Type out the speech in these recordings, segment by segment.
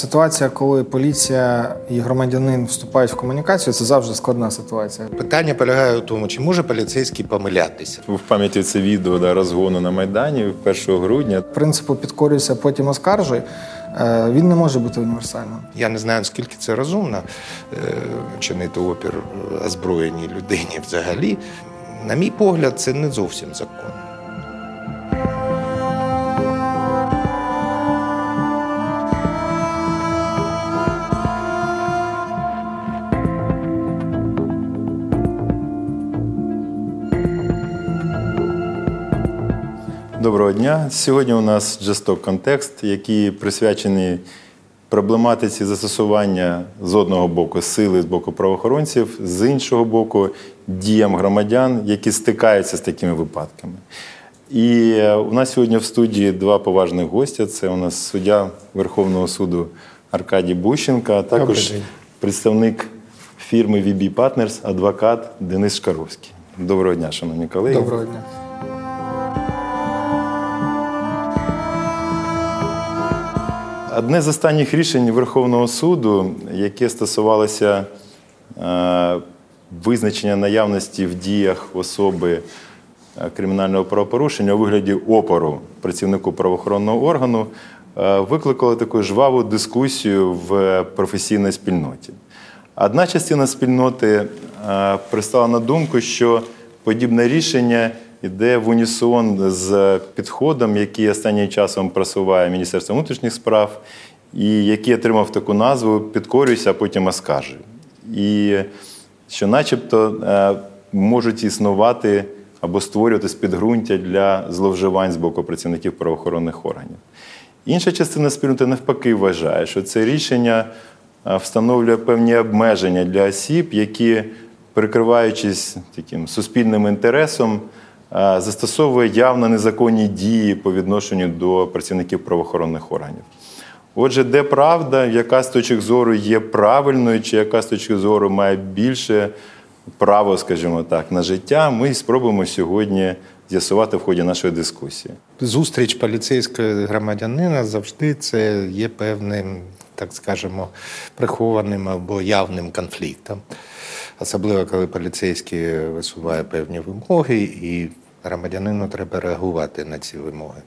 Ситуація, коли поліція і громадянин вступають в комунікацію, це завжди складна ситуація. Питання полягає у тому, чи може поліцейський помилятися. В пам'яті це відео да, розгону на Майдані 1 грудня. Принципу підкорюйся, потім оскаржуй. Е, Він не може бути універсальним. Я не знаю, наскільки це розумно е, чинити опір озброєній людині взагалі. На мій погляд, це не зовсім закон. Доброго дня. Сьогодні у нас жесток контекст, який присвячений проблематиці застосування з одного боку сили з боку правоохоронців, з іншого боку, діям громадян, які стикаються з такими випадками. І е, у нас сьогодні в студії два поважних гостя. Це у нас суддя Верховного суду Аркадій Бущенко, а також представник фірми VB Partners, адвокат Денис Шкаровський. Доброго дня, шановні колеги. Доброго дня. Одне з останніх рішень Верховного суду, яке стосувалося е, визначення наявності в діях особи е, кримінального правопорушення у вигляді опору працівнику правоохоронного органу, е, викликало таку жваву дискусію в професійній спільноті. Одна частина спільноти пристала на думку, що подібне рішення йде в унісон з підходом, який останнім часом просуває Міністерство внутрішніх справ, і який отримав таку назву Підкорюйся, а потім оскаржуй. І що, начебто, е, можуть існувати або створюватись підґрунтя для зловживань з боку працівників правоохоронних органів. Інша частина спільноти навпаки вважає, що це рішення е, встановлює певні обмеження для осіб, які, прикриваючись таким суспільним інтересом, застосовує явно незаконні дії по відношенню до працівників правоохоронних органів. Отже, де правда, яка з точок зору є правильною, чи яка з точки зору має більше право, скажімо так, на життя, ми спробуємо сьогодні з'ясувати в ході нашої дискусії. Зустріч поліцейського громадянина завжди це є певним, так скажемо, прихованим або явним конфліктом. Особливо, коли поліцейський висуває певні вимоги, і громадянину треба реагувати на ці вимоги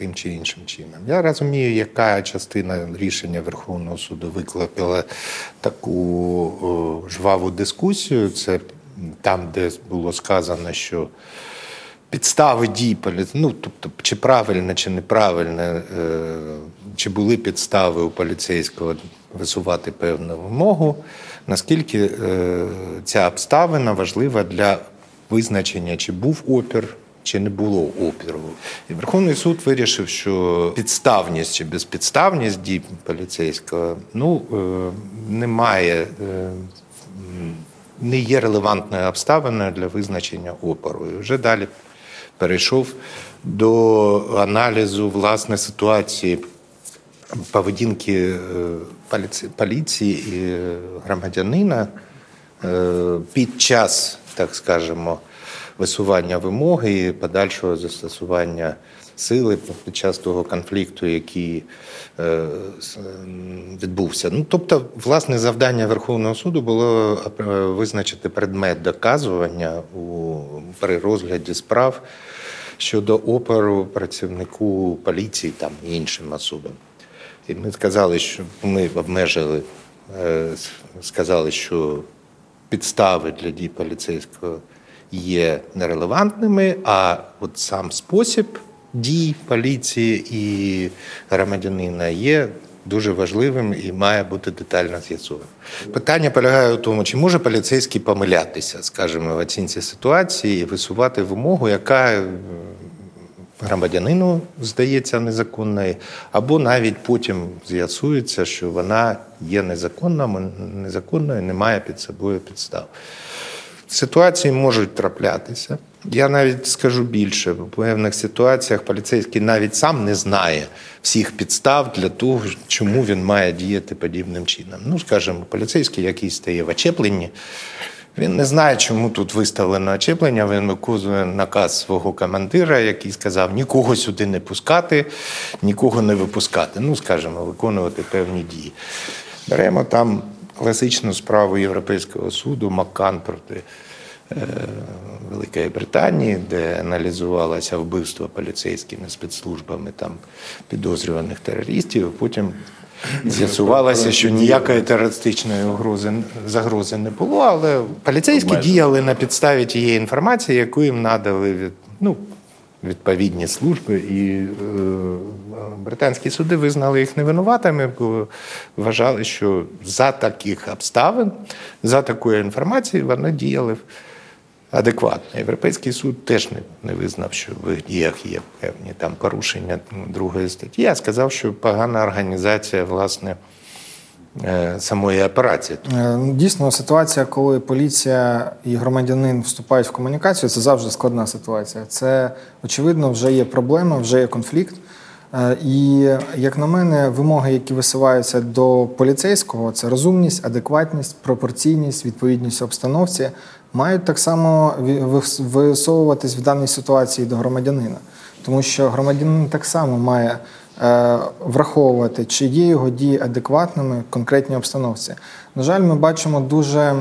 тим чи іншим чином. Я розумію, яка частина рішення Верховного суду викликала таку жваву дискусію. Це там, де було сказано, що підстави дій ну, тобто, чи правильно, чи неправильно, е, чи були підстави у поліцейського висувати певну вимогу, наскільки е, ця обставина важлива для визначення, чи був опір. Чи не було опіру? І Верховний суд вирішив, що підставність чи безпідставність дій поліцейського ну, е, немає, е, не є релевантною обставиною для визначення опору. І вже далі перейшов до аналізу власне ситуації поведінки е, поліції і громадянина під час, так скажемо, висування вимоги і подальшого застосування сили під час того конфлікту, який е, відбувся. Ну, тобто, власне, завдання Верховного суду було е, визначити предмет доказування у при розгляді справ щодо опору працівнику поліції там і іншим особам. І ми сказали, що ми обмежили, е, сказали, що підстави для дій поліцейського є нерелевантними, а от сам спосіб дій поліції і громадянина є дуже важливим і має бути детально з'ясованим. Питання полягає у тому, чи може поліцейський помилятися, скажімо, в оцінці ситуації і висувати вимогу, яка громадянину здається незаконною, або навіть потім з'ясується, що вона є незаконною, незаконною, не має під собою підстав. Ситуації можуть траплятися. Я навіть скажу більше, в певних ситуаціях поліцейський навіть сам не знає всіх підстав для того, чому він має діяти подібним чином. Ну, скажімо, поліцейський, який стає в очепленні, Він не знає, чому тут виставлено очеплення. Він виконує наказ свого командира, який сказав нікого сюди не пускати, нікого не випускати. Ну, скажімо, виконувати певні дії. Беремо там класичну справу Європейського суду Маккан проти е, Великої Британії, де аналізувалося вбивство поліцейськими спецслужбами там підозрюваних терористів. Потім з'ясувалося, що ніякої терористичної угрози загрози не було, але поліцейські Майже. діяли на підставі тієї інформації, яку їм надали від ну. Відповідні служби, і е, британські суди визнали їх невинуватими, бо вважали, що за таких обставин, за такої інформації вони діяли адекватно. Європейський суд теж не, визнав, що в діях є певні там порушення другої статті. Я сказав, що погана організація власне е, самої операції. Е, Дійсно, ситуація, коли поліція і громадянин вступають в комунікацію, це завжди складна ситуація. Це очевидно, вже є проблема, вже є конфлікт. Е, І як на мене, вимоги, які висуваються до поліцейського, це розумність, адекватність, пропорційність, відповідність обстановці, мають так само висовуватись в даній ситуації до громадянина, тому що громадянин так само має е, враховувати, чи є його дії адекватними в конкретній обстановці. На жаль, ми бачимо дуже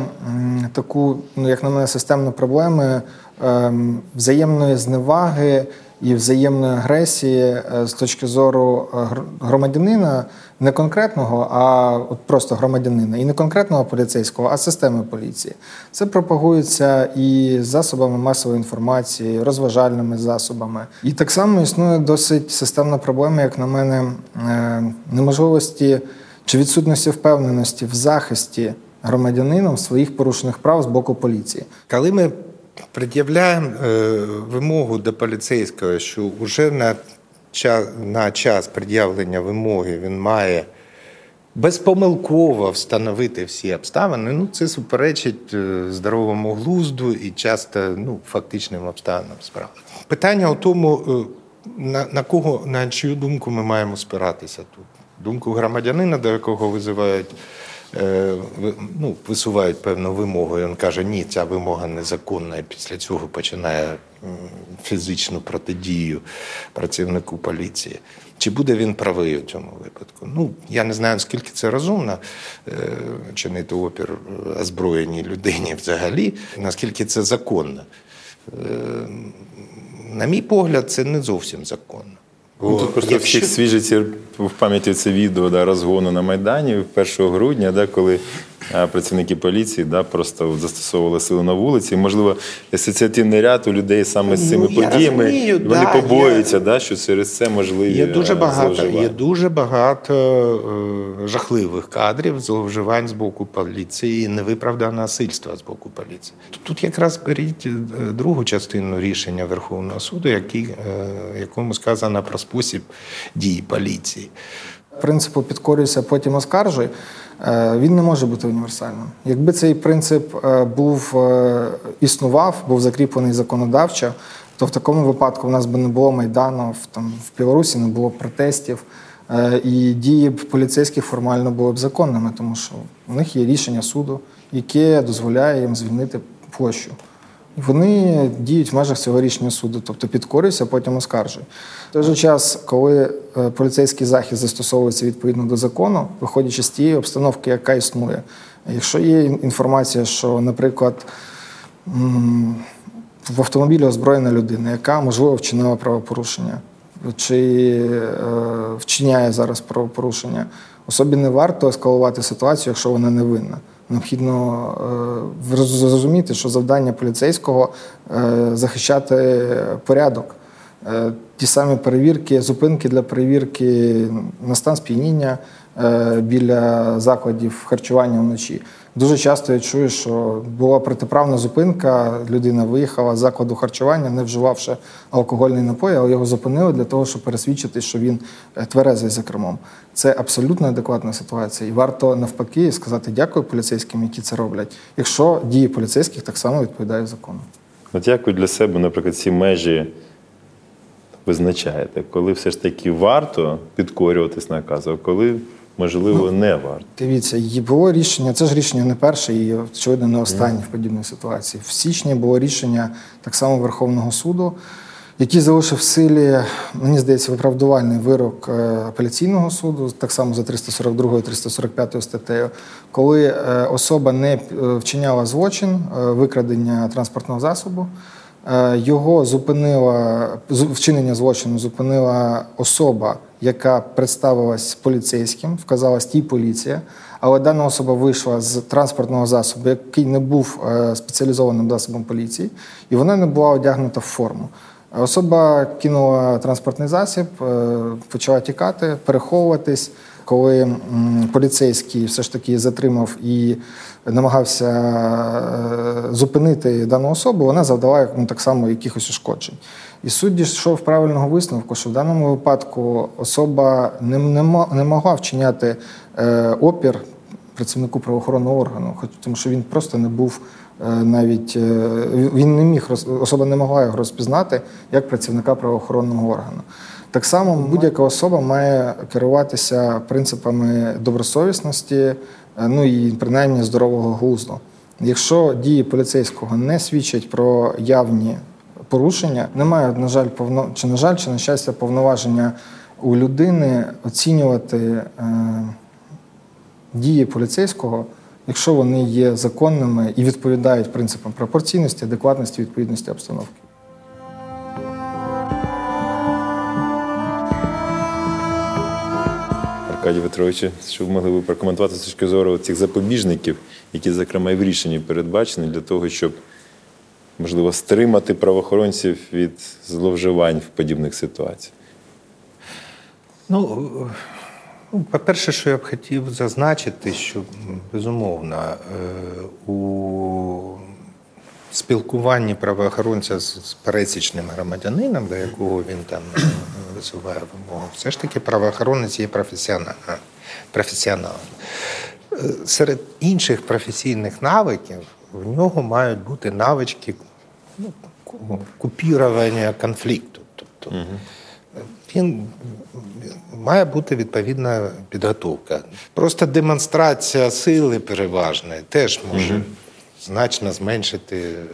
таку, ну як на мене, системну проблему ем, взаємної зневаги і взаємної агресії е, з точки зору е, громадянина, не конкретного, а от просто громадянина, і не конкретного поліцейського, а системи поліції. Це пропагується і засобами масової інформації, розважальними засобами. І так само існує досить системна проблема, як на мене, е, неможливості чи відсутності впевненості в захисті громадянином своїх порушених прав з боку поліції. Коли ми пред'являємо е, вимогу до поліцейського, що вже на час, на час пред'явлення вимоги він має безпомилково встановити всі обставини, ну це суперечить е, здоровому глузду і часто ну, фактичним обставинам справи. Питання у тому, е, на, на кого, на чию думку ми маємо спиратися тут. Думку громадянина, до якого визивають ви- ну, висувають певну вимогу, і він каже, ні, ця вимога незаконна, і після цього починає фізичну протидію працівнику поліції. Чи буде він правий у цьому випадку? Ну, я не знаю, наскільки це розумно е, чинити опір озброєній людині взагалі, наскільки це законно. Е, на мій погляд, це не зовсім законно. Ну, Бо тут просто якщо- всіх свіжиться в пам'яті це відео да, розгону на Майдані 1 грудня, да, коли працівники поліції да, просто застосовували силу на вулиці. І, можливо, асоціативний ряд у людей саме з цими Ну, подіями розумію, вони да, побоюються, да, що через це можливі Є дуже багато, зловживання. є дуже багато е, жахливих кадрів зловживань з боку поліції, і невиправданого насильства з боку поліції. Тут, якраз беріть е, другу частину рішення Верховного суду, який, е, якому сказано про спосіб дії поліції. принципу підкорюйся, потім оскаржуй, він не може бути універсальним. Якби цей принцип е, був е, існував, був закріплений законодавчо, то в такому випадку в нас би не було майдану, в там в Білорусі не було протестів, е, і дії поліцейських формально були б законними, тому що у них є рішення суду, яке дозволяє їм звільнити площу. Вони діють в межах цього рішення суду, тобто підкорюйся, потім оскаржуй. В той же час, коли е, поліцейський захист застосовується відповідно до закону, виходячи з тієї обстановки, яка існує. Якщо є інформація, що, наприклад, в автомобілі озброєна людина, яка можливо вчинила правопорушення, чи е, вчиняє зараз правопорушення, особі не варто ескалувати ситуацію, якщо вона невинна. Необхідно е, зрозуміти, що завдання поліцейського е, захищати порядок. Е, Ті самі перевірки, зупинки для перевірки на стан сп'яніння біля закладів харчування вночі. Дуже часто я чую, що була протиправна зупинка, людина виїхала з закладу харчування, не вживавши алкогольний напій, але його зупинили для того, щоб пересвідчити, що він е, тверезий за кермом. Це абсолютно адекватна ситуація. І варто навпаки сказати дякую поліцейським, які це роблять, якщо дії поліцейських так само відповідають закону. От як ви для себе, наприклад, ці межі визначаєте, коли все ж таки варто підкорюватись наказу, а коли можливо, не варто. Дивіться, і було рішення, це ж рішення не перше і, очевидно, не останнє в подібній ситуації. В січні було рішення так само Верховного суду, який залишив в силі, мені здається, виправдувальний вирок е, апеляційного суду, так само за 342 345 статтею, коли е, особа не е, вчиняла злочин викрадення транспортного засобу. Його зупинила вчинення злочину зупинила особа, яка представилась поліцейським, вказалась тій поліція, але дана особа вийшла з транспортного засобу, який не був е, спеціалізованим засобом поліції, і вона не була одягнута в форму. Особа кинула транспортний засіб, е, почала тікати, переховуватись. Коли поліцейський все ж таки затримав і намагався е, зупинити дану особу, вона завдала йому так само якихось ушкоджень. І суд дійшов правильного висновку, що в даному випадку особа не, могла вчиняти е, опір працівнику правоохоронного органу, хоч тому, що він просто не був е, навіть він не міг особа не могла його розпізнати як працівника правоохоронного органу. Так само будь-яка особа має керуватися принципами добросовісності, е, ну і принаймні здорового глузду. Якщо дії поліцейського не свідчать про явні порушення, немає, на жаль, повно чи на жаль, чи на щастя, повноваження у людини оцінювати. Е, дії поліцейського, якщо вони є законними і відповідають принципам пропорційності, адекватності, відповідності обстановки. Аркадій Петрович, що ви могли би прокоментувати з точки зору цих запобіжників, які, зокрема, і в рішенні передбачені для того, щоб, можливо, стримати правоохоронців від зловживань в подібних ситуаціях? Ну, ну, по-перше, що я б хотів зазначити, що безумовно е, у спілкуванні правоохоронця з пересічним громадянином, до якого він там е, висуває вимогу, все ж таки правоохоронець є професіоналом. Е, Серед інших професійних навиків в нього мають бути навички ну, купірування конфлікту. Тобто, він має бути відповідна підготовка. Просто демонстрація сили переважної теж може значно зменшити е,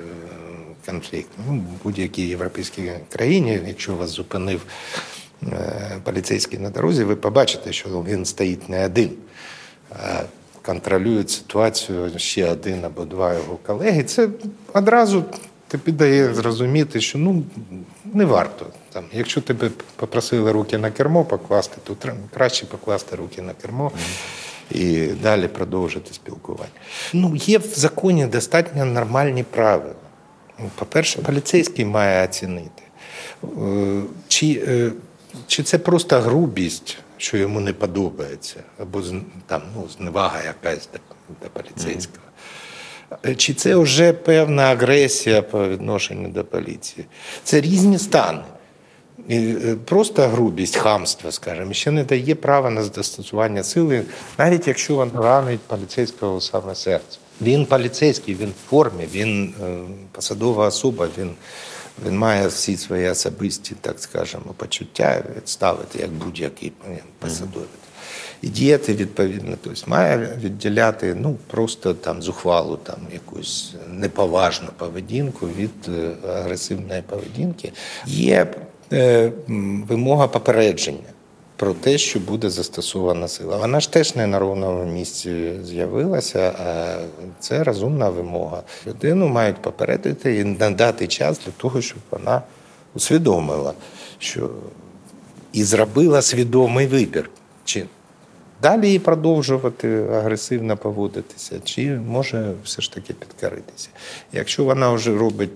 конфлікт. Ну, в будь-якій європейській країні, якщо вас зупинив е, поліцейський на дорозі, ви побачите, що він стоїть не один. а Контролюють ситуацію ще один або два його колеги. Це одразу тобі дає зрозуміти, що ну не варто. Там, якщо тебе попросили руки на кермо покласти, то краще покласти руки на кермо і далі продовжити спілкування. Ну, є в законі достатньо нормальні правила. По-перше, поліцейський має оцінити, е, чи, е, чи це просто грубість, що йому не подобається, або там, ну, зневага якась до, до поліцейського. Чи це вже певна агресія по відношенню до поліції? Це різні стани. Е, Просто грубість, хамство, скажімо, ще не дає права на застосування сили, навіть якщо він ранить поліцейського саме серце. Він поліцейський, він в формі, він е, посадова особа, він, він має всі свої особисті, так скажемо, почуття відставити, як будь-який е, посадовець. І діяти відповідно, тобто має відділяти ну, просто там зухвалу, там якусь неповажну поведінку від агресивної поведінки. Є вимога попередження про те, що буде застосована сила. Вона ж теж не на ровному місці з'явилася, а це розумна вимога. Людину мають попередити і надати час для того, щоб вона усвідомила, що і зробила свідомий вибір. Чи далі продовжувати агресивно поводитися, чи може все ж таки підкоритися. Якщо вона вже робить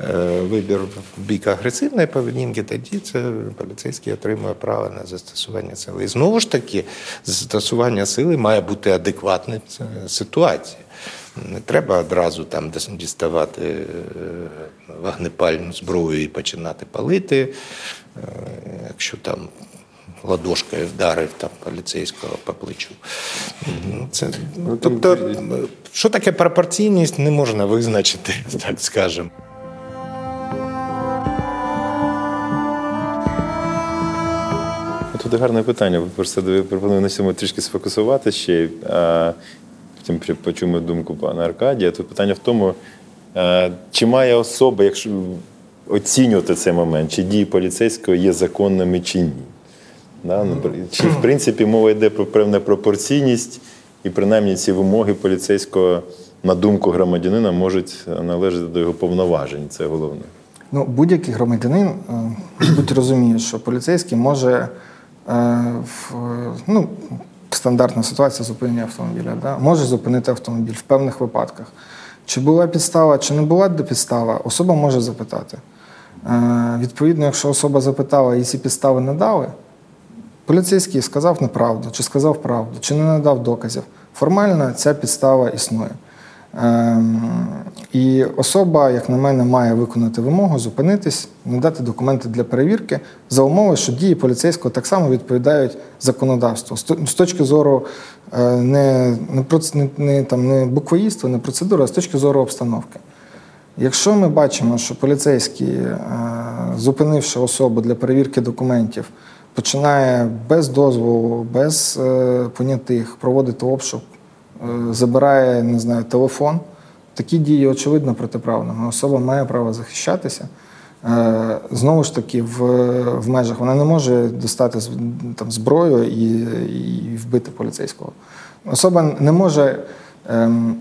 е, вибір в бік агресивної поведінки, тоді це поліцейський отримує право на застосування сили. І знову ж таки, застосування сили має бути адекватним ситуації. Не треба одразу там діставати е, вогнепальну зброю і починати палити. Е, Якщо там ладошкою вдарив там поліцейського по плечу. Ну, Це, тобто, що таке пропорційність, не можна визначити, так скажемо. Тут гарне питання. Ви Просто пропоную на цьому трішки сфокусувати ще. А потім при- почуємо думку пана Аркадія. Тут питання в тому, чи має особа, якщо оцінювати цей момент, чи дії поліцейського є законними чи ні. Да? Чи в принципі мова йде про певну пропорційність, і принаймні ці вимоги поліцейського, на думку громадянина, можуть належати до його повноважень. Це головне. Ну, будь-який громадянин, е, будь розуміє, що поліцейський може е, в ну, стандартна ситуація зупинення автомобіля, да, може зупинити автомобіль в певних випадках. Чи була підстава, чи не була підстава, особа може запитати. Е, Відповідно, якщо особа запитала і ці підстави не дали, поліцейський сказав неправду, чи сказав правду, чи не надав доказів. Формально ця підстава існує. Ем, і особа, як на мене, має виконати вимогу, зупинитись, надати документи для перевірки за умови, що дії поліцейського так само відповідають законодавству. З точки зору е, не, не, не, там, не буквоїдства, не процедури, а з точки зору обстановки. Якщо ми бачимо, що поліцейський, е, зупинивши особу для перевірки документів, починає без дозволу, без е, понятих проводити обшук, е, забирає, не знаю, телефон, такі дії очевидно протиправними. Особа має право захищатися. Е, Знову ж таки, в, в межах вона не може достати там, зброю і, і вбити поліцейського. Особа не може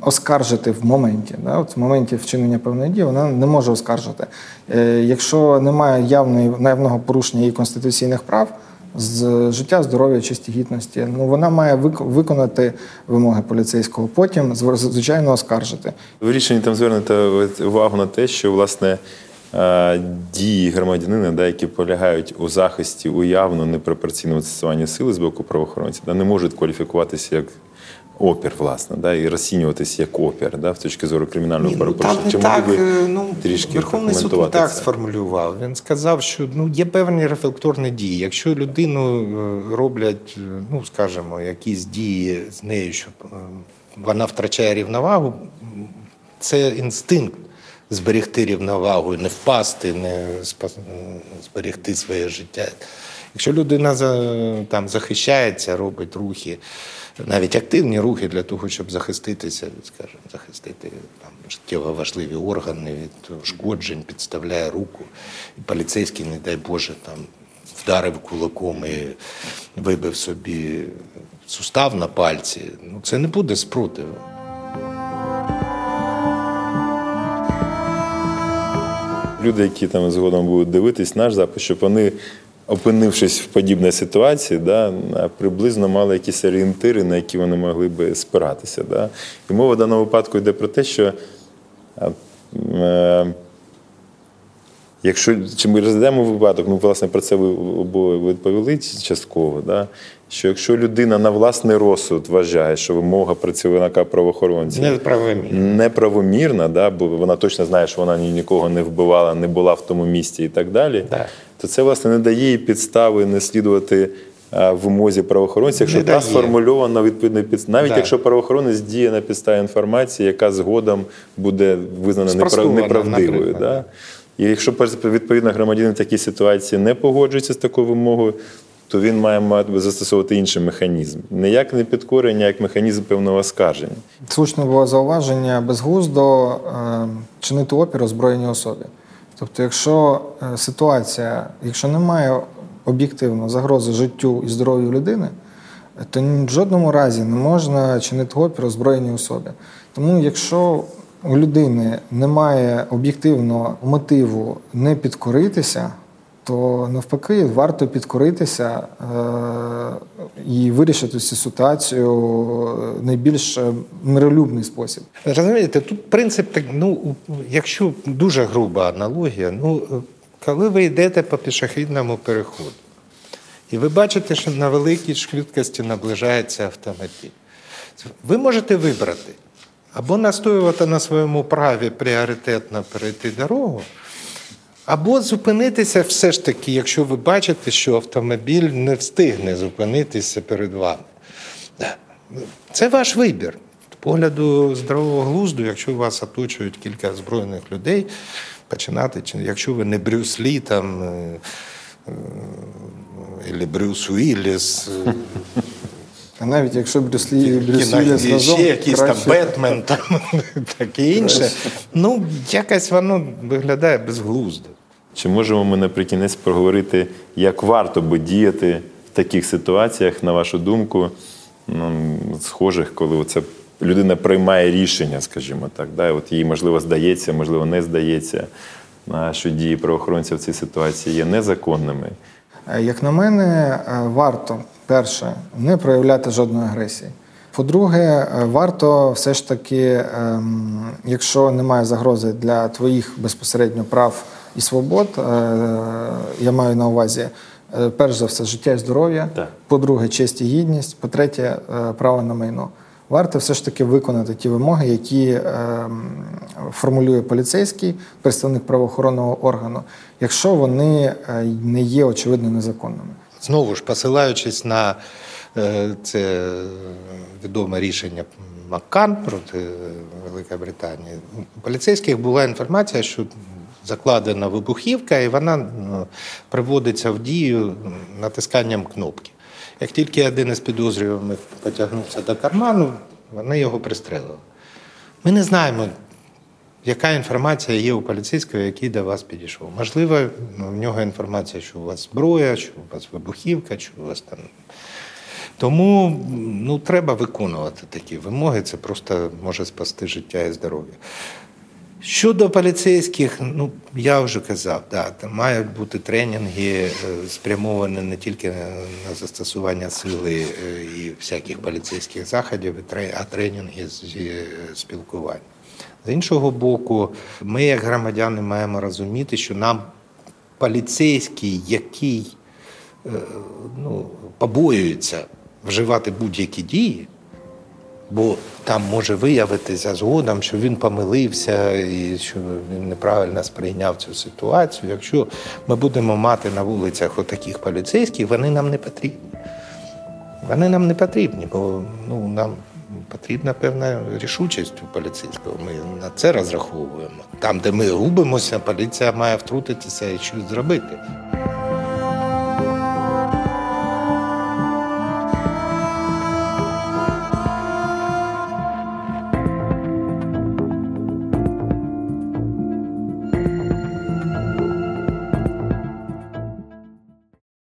оскаржити в моменті. Да? От в моменті вчинення певної дії вона не може оскаржити. Е, якщо немає явної, явного порушення її конституційних прав, з життя, здоров'я, чисті гідності, ну вона має вик- виконати вимоги поліцейського, потім зв- звичайно оскаржити. В там звернете увагу на те, що власне е, дії громадянина, да, які полягають у захисті уявно непропорційного застосування сили з боку правоохоронців, да, не можуть кваліфікуватися як опір, власне, да, і розцінюватися як опір да, з точки зору кримінального Ні, ну. Чи так, могли е, ви ну, трішки Верховний суд не так це? сформулював. Він сказав, що ну, є певні рефлекторні дії. Якщо людину е, роблять, е, ну скажімо, якісь дії з нею, що вона втрачає рівновагу, це інстинкт зберегти рівновагу, не впасти, не зберегти своє життя. Якщо людина там захищається, робить рухи, навіть активні рухи для того, щоб захиститися, скажімо, захистити там життєво важливі органи від ушкоджень, підставляє руку, і поліцейський, не дай Боже, там вдарив кулаком і вибив собі сустав на пальці. Ну це не буде спротиву. люди, які там згодом будуть дивитись наш запис, щоб вони, опинившись в подібній ситуації, да, приблизно мали якісь орієнтири, на які вони могли би спиратися. Да. І мова в даному випадку йде про те, що е, Якщо чи ми розглядаємо випадок, ну власне про це ви обоє відповіли частково, да? що якщо людина на власний розсуд вважає, що вимога працівника правоохоронця Неправомірно. неправомірна, да, бо вона точно знає, що вона нікого не вбивала, не була в тому місці і так далі, Так. то це власне не дає їй підстави не слідувати вимозі правоохоронця, якщо Не та дає. сформульована відповідний підстав, навіть Так. якщо правоохоронець діє на підставі інформації, яка згодом буде визнана неправ- неправдивою. Да? І якщо відповідно громадянин в такій ситуації не погоджується з такою вимогою, то він має мати застосовувати інший механізм. Не як не підкорення, а як механізм певного оскарження. Слушне було зауваження безглуздо е, чинити опір озброєній особі. Тобто, якщо е, ситуація, якщо немає об'єктивно загрози життю і здоров'ю людини, то в жодному разі не можна чинити опір озброєній особі. Тому, якщо у людини немає об'єктивного мотиву не підкоритися, то навпаки варто підкоритися е, і вирішити цю ситуацію е, найбільш миролюбний спосіб. Розумієте, тут принцип так, ну, якщо дуже груба аналогія, ну, коли ви йдете по пішохідному переходу, і ви бачите, що на великій швидкості наближається автомобіль, ви можете вибрати або настоювати на своєму праві пріоритетно перейти дорогу, або зупинитися все ж таки, якщо ви бачите, що автомобіль не встигне зупинитися перед вами. Це ваш вибір. З погляду здорового глузду, якщо вас оточують кілька озброєних людей, починати, якщо ви не Брюс Лі, там, е, е, або Брюс Уілліс, А навіть якщо Брюс Лі і Брюс кіно- Вілліс разом, ще якийсь там Бетмен, там таке інше. Ну, якось воно виглядає безглуздо. Чи можемо ми наприкінець проговорити, як варто би діяти в таких ситуаціях, на вашу думку, ну, схожих, коли це людина приймає рішення, скажімо так, да? от їй можливо здається, можливо, не здається, що дії правоохоронців в цій ситуації є незаконними. Е, Як на мене, е, варто перше не проявляти жодної агресії. По-друге, е, варто все ж таки, ем, якщо немає загрози для твоїх безпосередньо прав і свобод, е, я маю на увазі. е, Перш за все, життя і здоров'я. По-друге, честь і гідність. По-третє, право на майно. Варто все ж таки виконати ті вимоги, які ем, формулює поліцейський представник правоохоронного органу, якщо вони не є очевидно незаконними. Знову ж, посилаючись на е, це відоме рішення Маккан проти Великої Британії, у поліцейських була інформація, що закладена вибухівка, і вона ну, приводиться в дію натисканням кнопки. Як тільки один із підозрюваних потягнувся до карману, вони його пристрелили. Ми не знаємо, яка інформація є у поліцейського, який до вас підійшов. Можливо, ну, в нього інформація, що у вас зброя, що у вас вибухівка, що у вас там. Тому ну, треба виконувати такі вимоги, це просто може спасти життя і здоров'я. Щодо поліцейських, ну я вже казав, да, там мають бути тренінги, е, спрямовані не тільки на застосування сили е, і всяких поліцейських заходів, а тренінги з спілкування. З іншого боку, ми, як громадяни, маємо розуміти, що нам поліцейський, який е, ну, побоюється вживати будь-які дії, бо там може виявитися згодом, що він помилився і що він неправильно сприйняв цю ситуацію. Якщо ми будемо мати на вулицях отаких поліцейських, вони нам не потрібні. Вони нам не потрібні, бо ну, нам потрібна певна рішучість у поліцейського. Ми на це розраховуємо. Там, де ми губимося, поліція має втрутитися і щось зробити.